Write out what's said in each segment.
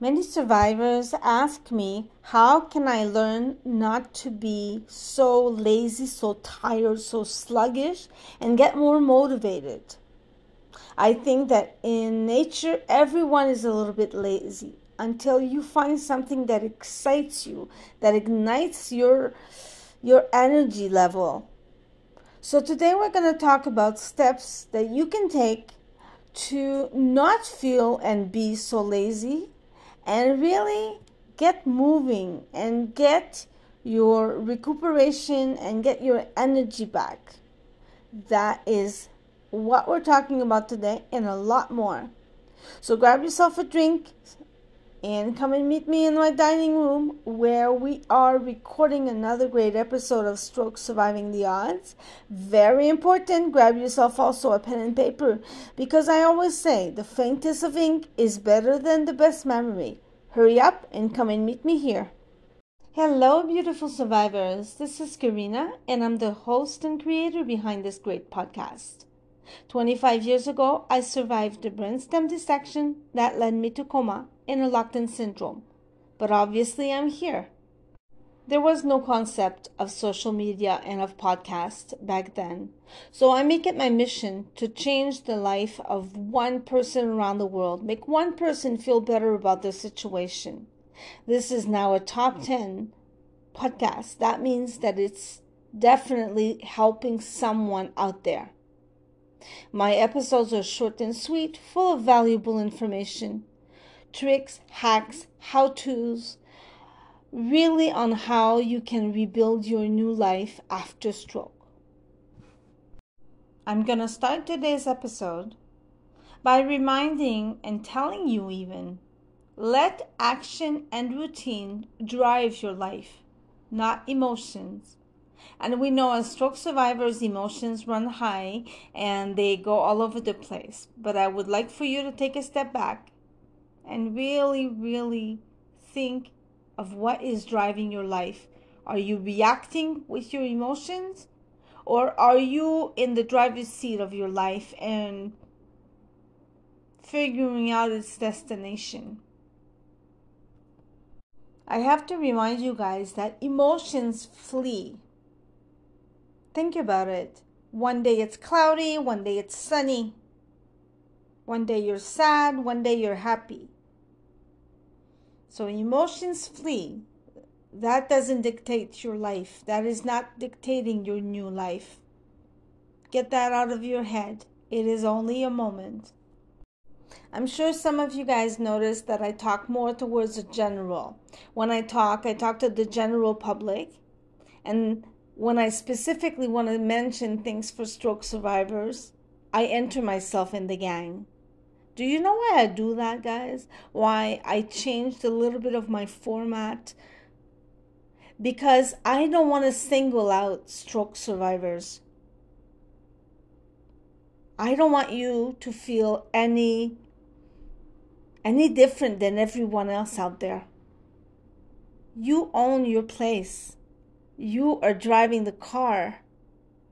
Many survivors ask me, how can I learn not to be so lazy, so tired, so sluggish, and get more motivated? I think that in nature, everyone is a little bit lazy until you find something that excites you, that ignites your, your energy level. So, today we're going to talk about steps that you can take to not feel and be so lazy and really get moving and get your recuperation and get your energy back. That is what we're talking about today and a lot more. So grab yourself a drink and come and meet me in my dining room where we are recording another great episode of Stroke Surviving the Odds. Very important, grab yourself also a pen and paper because I always say the faintest of ink is better than the best memory. Hurry up and come and meet me here. Hello, beautiful survivors. This is Karina, and I'm the host and creator behind this great podcast. 25 years ago, I survived a brainstem dissection that led me to coma a syndrome. But obviously, I'm here. There was no concept of social media and of podcast back then. So I make it my mission to change the life of one person around the world, make one person feel better about their situation. This is now a top 10 podcast. That means that it's definitely helping someone out there. My episodes are short and sweet, full of valuable information, tricks, hacks, how to's, really on how you can rebuild your new life after stroke. I'm going to start today's episode by reminding and telling you, even let action and routine drive your life, not emotions. And we know as stroke survivors, emotions run high and they go all over the place. But I would like for you to take a step back and really, really think of what is driving your life. Are you reacting with your emotions? Or are you in the driver's seat of your life and figuring out its destination? I have to remind you guys that emotions flee. Think about it. One day it's cloudy, one day it's sunny. One day you're sad, one day you're happy. So emotions flee. That doesn't dictate your life. That is not dictating your new life. Get that out of your head. It is only a moment. I'm sure some of you guys noticed that I talk more towards the general. When I talk, I talk to the general public. And when I specifically want to mention things for stroke survivors, I enter myself in the gang. Do you know why I do that, guys? Why I changed a little bit of my format? Because I don't want to single out stroke survivors. I don't want you to feel any any different than everyone else out there. You own your place. You are driving the car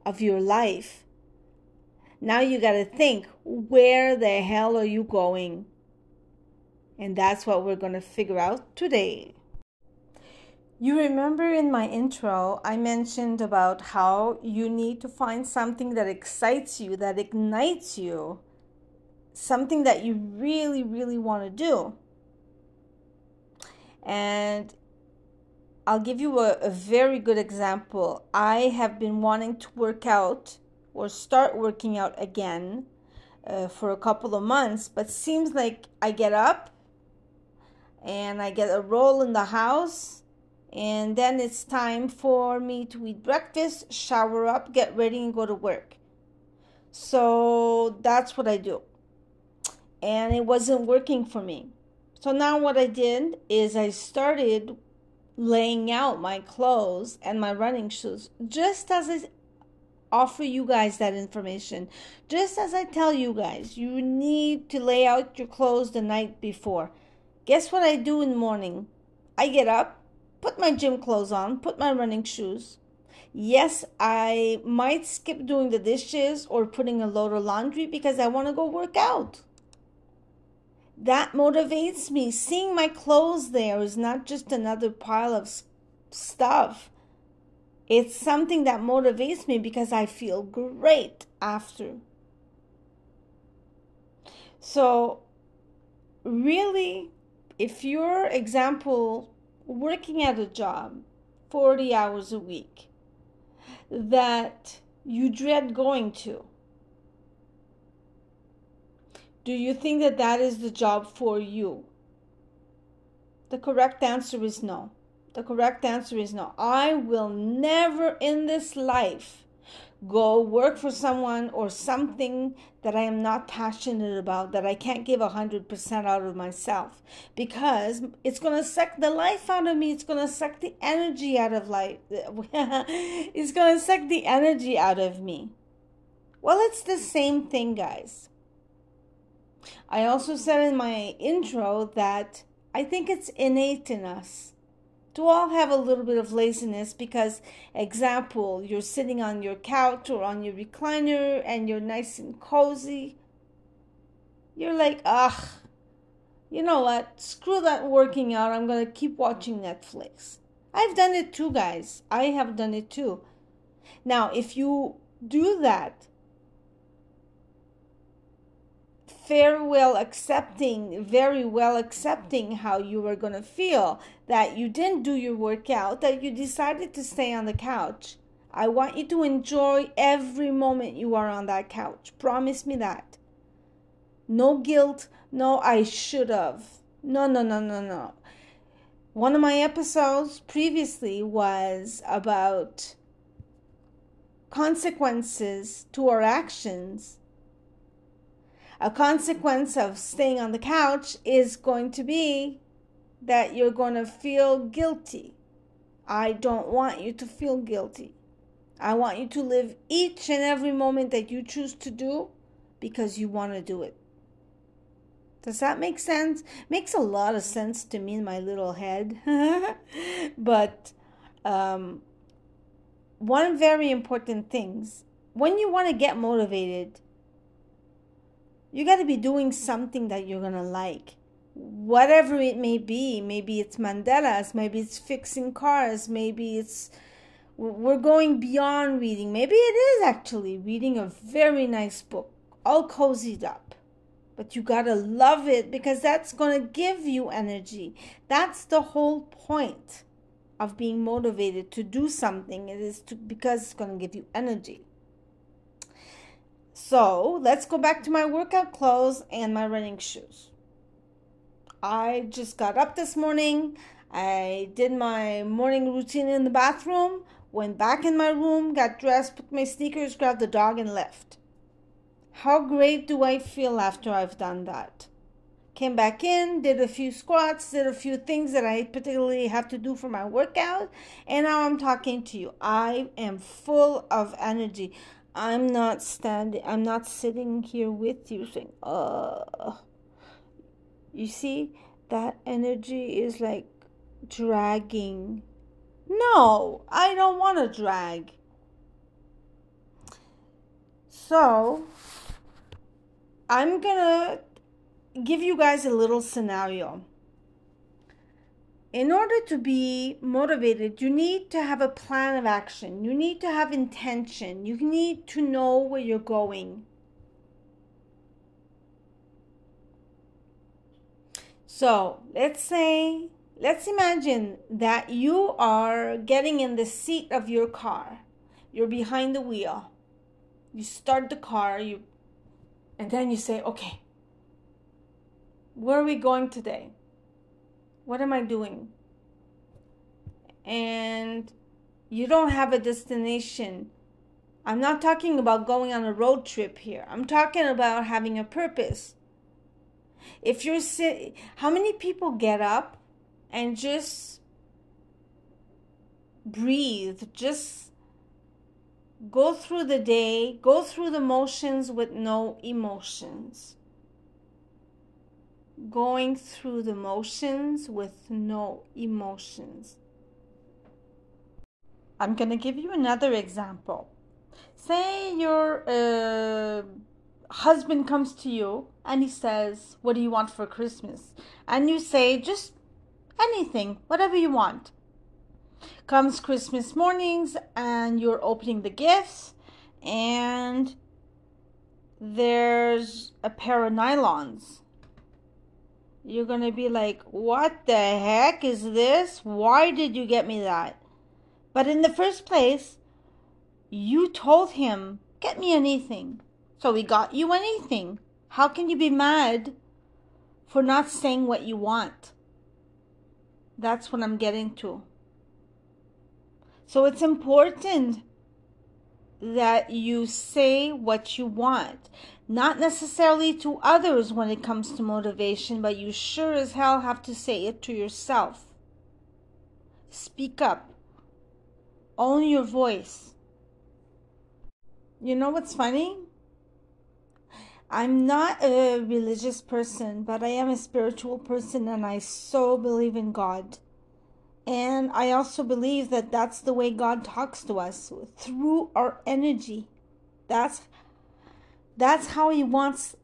of your life. Now you got to think where the hell are you going? And that's what we're going to figure out today. You remember in my intro, I mentioned about how you need to find something that excites you, that ignites you, something that you really, really want to do. And I'll give you a, a very good example. I have been wanting to work out or start working out again uh, for a couple of months, but seems like I get up and I get a roll in the house, and then it's time for me to eat breakfast, shower up, get ready, and go to work. So that's what I do. And it wasn't working for me. So now what I did is I started laying out my clothes and my running shoes just as offer you guys that information. Just as I tell you guys, you need to lay out your clothes the night before. Guess what I do in the morning? I get up, put my gym clothes on, put my running shoes. Yes, I might skip doing the dishes or putting a load of laundry because I want to go work out. that motivates me. Seeing my clothes there is not just another pile of stuff. It's something that motivates me because I feel great after. So, really, if you're, example, working at a job 40 hours a week that you dread going to, do you think that that is the job for you? The correct answer is no. The correct answer is no. I will never in this life go work for someone or something that I am not passionate about, that I can't give 100% out of myself because it's going to suck the life out of me. It's going to suck the energy out of life. it's going to suck the energy out of me. Well, it's the same thing, guys. I also said in my intro that I think it's innate in us to all have a little bit of laziness because, example, you're sitting on your couch or on your recliner and you're nice and cozy. You're like, ugh, you know what? Screw that working out. I'm to keep watching Netflix. I've done it too, guys. I have done it too. Now, if you do that very well accepting, very well accepting how you were going to feel that you didn't do your workout, that you decided to stay on the couch. I want you to enjoy every moment you are on that couch. Promise me that. No guilt, no, I should have. No, no, no, no, no. One of my episodes previously was about consequences to our actions a consequence of staying on the couch is going to be that you're going to feel guilty. I don't want you to feel guilty. I want you to live each and every moment that you choose to do because you want to do it. Does that make sense? Makes a lot of sense to me in my little head. but um, one very important thing when you want to get motivated, you got to be doing something that you're going to like. Whatever it may be, maybe it's mandalas, maybe it's fixing cars, maybe it's we're going beyond reading. Maybe it is actually reading a very nice book, all cozied up. But you got to love it because that's going to give you energy. That's the whole point of being motivated to do something. It is to because it's going to give you energy. So let's go back to my workout clothes and my running shoes. I just got up this morning. I did my morning routine in the bathroom, went back in my room, got dressed, put my sneakers, grabbed the dog, and left. How great do I feel after I've done that? Came back in, did a few squats, did a few things that I particularly have to do for my workout, and now I'm talking to you. I am full of energy. I'm not standing, I'm not sitting here with you saying, uh, you see, that energy is like dragging. No, I don't want to drag. So, I'm gonna give you guys a little scenario in order to be motivated, you need to have a plan of action. You need to have intention. You need to know where you're going. So let's say, let's imagine that you are getting in the seat of your car. You're behind the wheel. You start the car, you, and then you say, okay, where are we going today? What am I doing? And you don't have a destination. I'm not talking about going on a road trip here. I'm talking about having a purpose. If you're sit, how many people get up and just breathe, just go through the day, go through the motions with no emotions? Going through the motions with no emotions. I'm going to give you another example. Say your uh, husband comes to you and he says, What do you want for Christmas? And you say, Just anything, whatever you want. Comes Christmas mornings, and you're opening the gifts, and there's a pair of nylons. You're going to be like, What the heck is this? Why did you get me that? But in the first place, you told him, Get me anything. So he got you anything. How can you be mad for not saying what you want? That's what I'm getting to. So it's important that you say what you want. Not necessarily to others when it comes to motivation, but you sure as hell have to say it to yourself. Speak up. Own your voice. You know what's funny? I'm not a religious person, but I am a spiritual person and I so believe in God. And I also believe that that's the way God talks to us through our energy. That's that's how he wants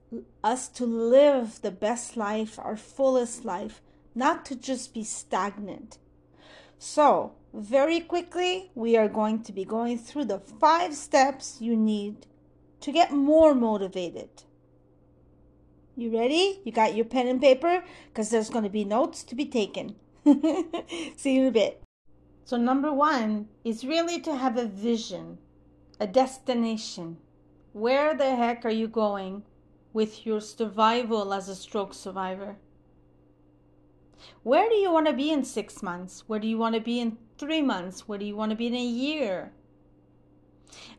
us to live the best life, our fullest life, not to just be stagnant. So, very quickly, we are going to be going through the five steps you need to get more motivated. You ready? You got your pen and paper? Because there's going to be notes to be taken. See you in a bit. So, number one is really to have a vision, a destination. Where the heck are you going with your survival as a stroke survivor? Where do you want to be in six months? Where do you want to be in three months? Where do you want to be in a year?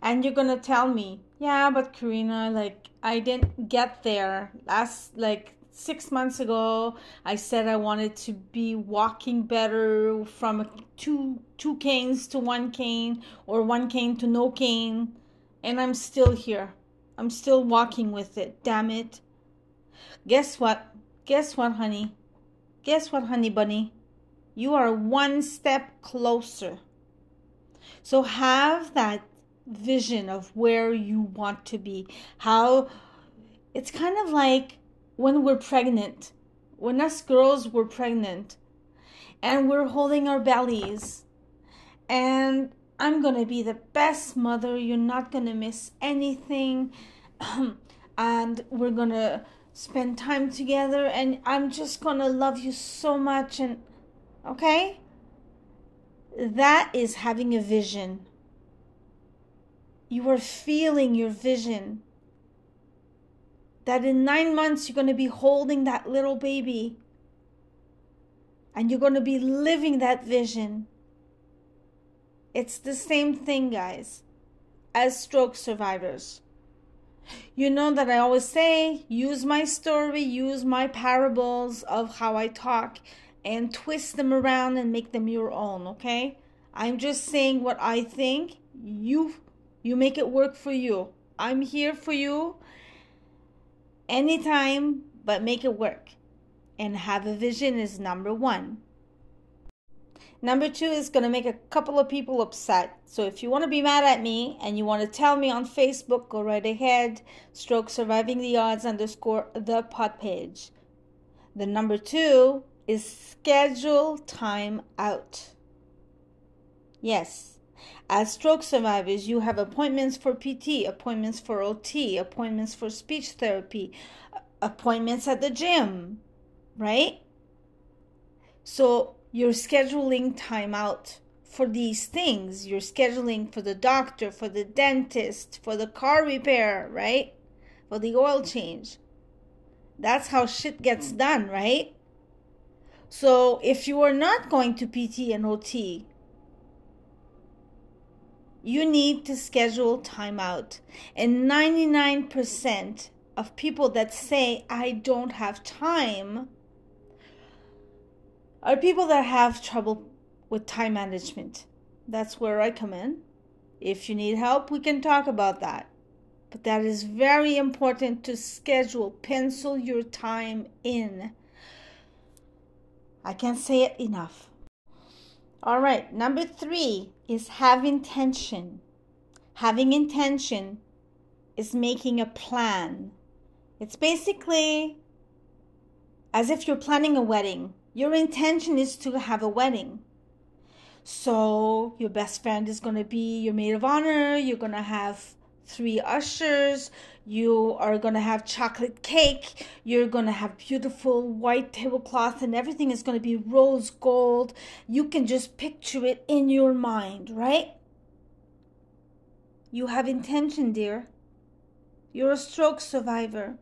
And you're going to tell me, yeah, but Karina, like, I didn't get there. Last, like, six months ago, I said I wanted to be walking better from two, two canes to one cane or one cane to no cane. And I'm still here. I'm still walking with it. Damn it. Guess what? Guess what, honey? Guess what, honey bunny? You are one step closer. So have that vision of where you want to be. How it's kind of like when we're pregnant, when us girls were pregnant and we're holding our bellies and I'm going to be the best mother. You're not going to miss anything. and we're going to spend time together and I'm just going to love you so much and okay? That is having a vision. You are feeling your vision. That in nine months, you're going to be holding that little baby. And you're going to be living that vision. It's the same thing, guys, as stroke survivors. You know that I always say use my story, use my parables of how I talk, and twist them around and make them your own, okay? I'm just saying what I think. You you make it work for you. I'm here for you anytime, but make it work. And have a vision is number one. Number two is going to make a couple of people upset. So if you want to be mad at me and you want to tell me on Facebook, go right ahead. Stroke surviving the odds underscore the pod page. The number two is schedule time out. Yes, as stroke survivors, you have appointments for PT, appointments for OT, appointments for speech therapy, appointments at the gym, right? So you're scheduling time out for these things. You're scheduling for the doctor, for the dentist, for the car repair, right? For the oil change. That's how shit gets done, right? So if you are not going to PT and OT, you need to schedule time out. And 99% of people that say, I don't have time, are people that have trouble with time management. That's where I come in. If you need help, we can talk about that. But that is very important to schedule, pencil your time in. I can't say it enough. All right, number three is have intention. Having intention is making a plan, It's basically as if you're planning a wedding. Your intention is to have a wedding. So your best friend is going to be your maid of honor. You're going to have three ushers. You are going to have chocolate cake. You're going to have beautiful white tablecloth, and everything is going to be rose gold. You can just picture it in your mind, right? You have intention, dear. You're a stroke survivor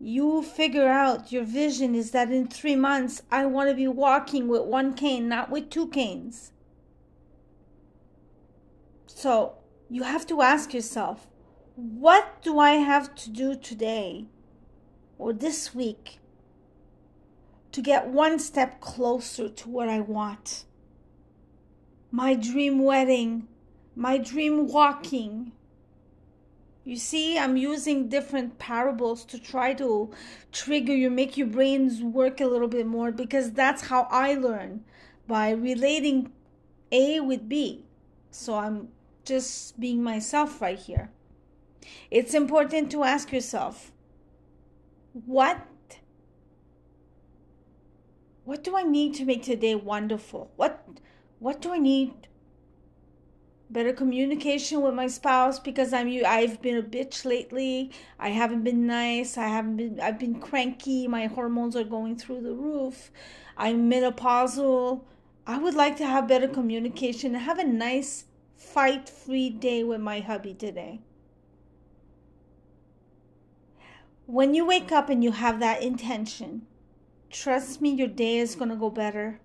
you figure out your vision is that in three months, I want to be walking with one cane, not with two canes. So you have to ask yourself, what do I have to do today or this week to get one step closer to what I want? My dream wedding, my dream walking, you see, I'm using different parables to try to trigger you, make your brains work a little bit more because that's how I learn by relating A with B. So I'm just being myself right here. It's important to ask yourself, what what do I need to make today wonderful? What what do I need better communication with my spouse because I'm you I've been a bitch lately. I haven't been nice. I haven't been I've been cranky. My hormones are going through the roof. I'm menopausal. I would like to have better communication and have a nice fight-free day with my hubby today. When you wake up and you have that intention, trust me your day is going to go better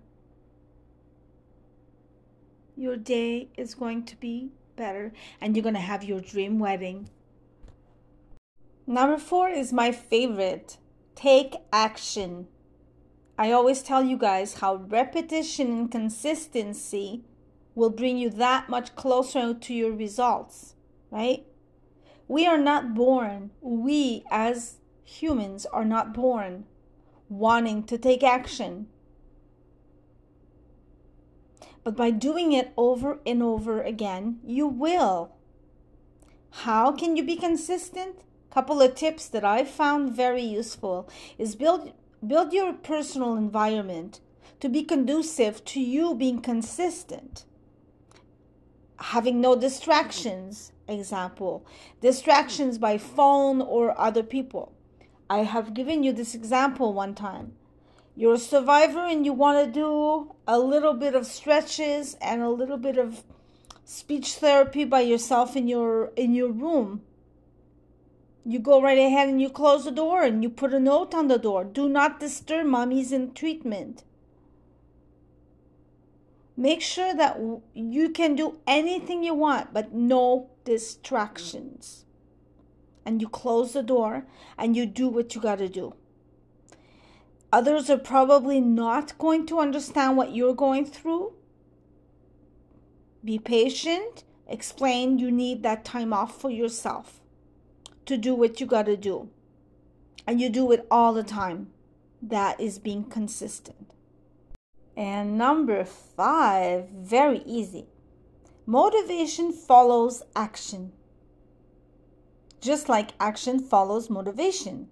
your day is going to be better and you're going to have your dream wedding. Number four is my favorite take action. I always tell you guys how repetition and consistency will bring you that much closer to your results, right? We are not born, we as humans are not born wanting to take action but by doing it over and over again, you will. How can you be consistent? Couple of tips that I've found very useful is build build your personal environment to be conducive to you being consistent. Having no distractions, example, distractions by phone or other people. I have given you this example one time you're a survivor and you want to do a little bit of stretches and a little bit of speech therapy by yourself in your in your room. You go right ahead and you close the door and you put a note on the door. Do not disturb mommy's in treatment. Make sure that you can do anything you want but no distractions. And you close the door and you do what you got to do Others are probably not going to understand what you're going through. Be patient. Explain you need that time off for yourself to do what you got to do. And you do it all the time. That is being consistent. And number five, very easy. Motivation follows action. Just like action follows motivation.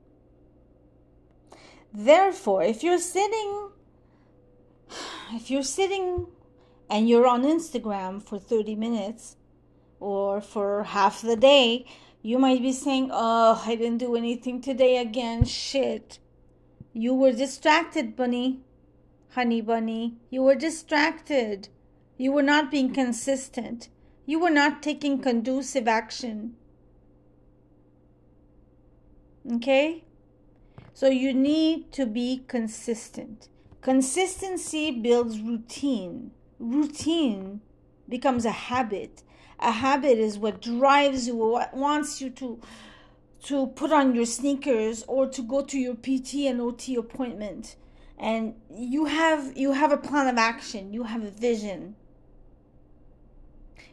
Therefore, if you're sitting if you're sitting and you're on Instagram for 30 minutes or for half the day, you might be saying, "Oh, I didn't do anything today again. Shit." You were distracted, bunny. Honey bunny, you were distracted. You were not being consistent. You were not taking conducive action. Okay? So you need to be consistent. Consistency builds routine. Routine becomes a habit. A habit is what drives you, what wants you to to put on your sneakers or to go to your PT and OT appointment. And you have you have a plan of action, you have a vision.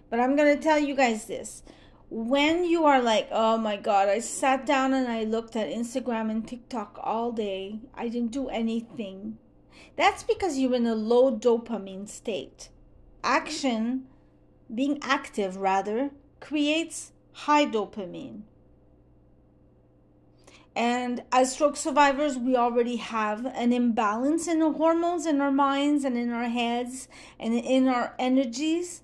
But I'm going to tell you guys this when you are like, oh my God, I sat down and I looked at Instagram and TikTok all day, I didn't do anything. That's because you're in a low dopamine state. Action, being active rather, creates high dopamine. And as stroke survivors, we already have an imbalance in the hormones in our minds and in our heads and in our energies.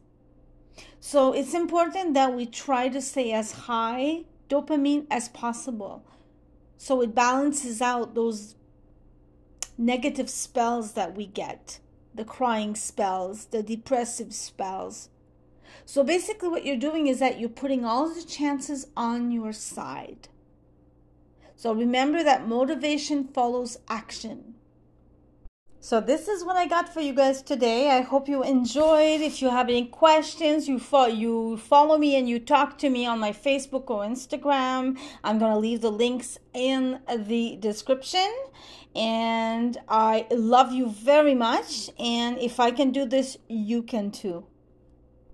So it's important that we try to stay as high dopamine as possible. So it balances out those negative spells that we get the crying spells, the depressive spells. So basically, what you're doing is that you're putting all the chances on your side. So remember that motivation follows action. So this is what I got for you guys today. I hope you enjoyed. If you have any questions, you follow, you follow me and you talk to me on my Facebook or Instagram. I'm going to leave the links in the description. And I love you very much. And if I can do this, you can too.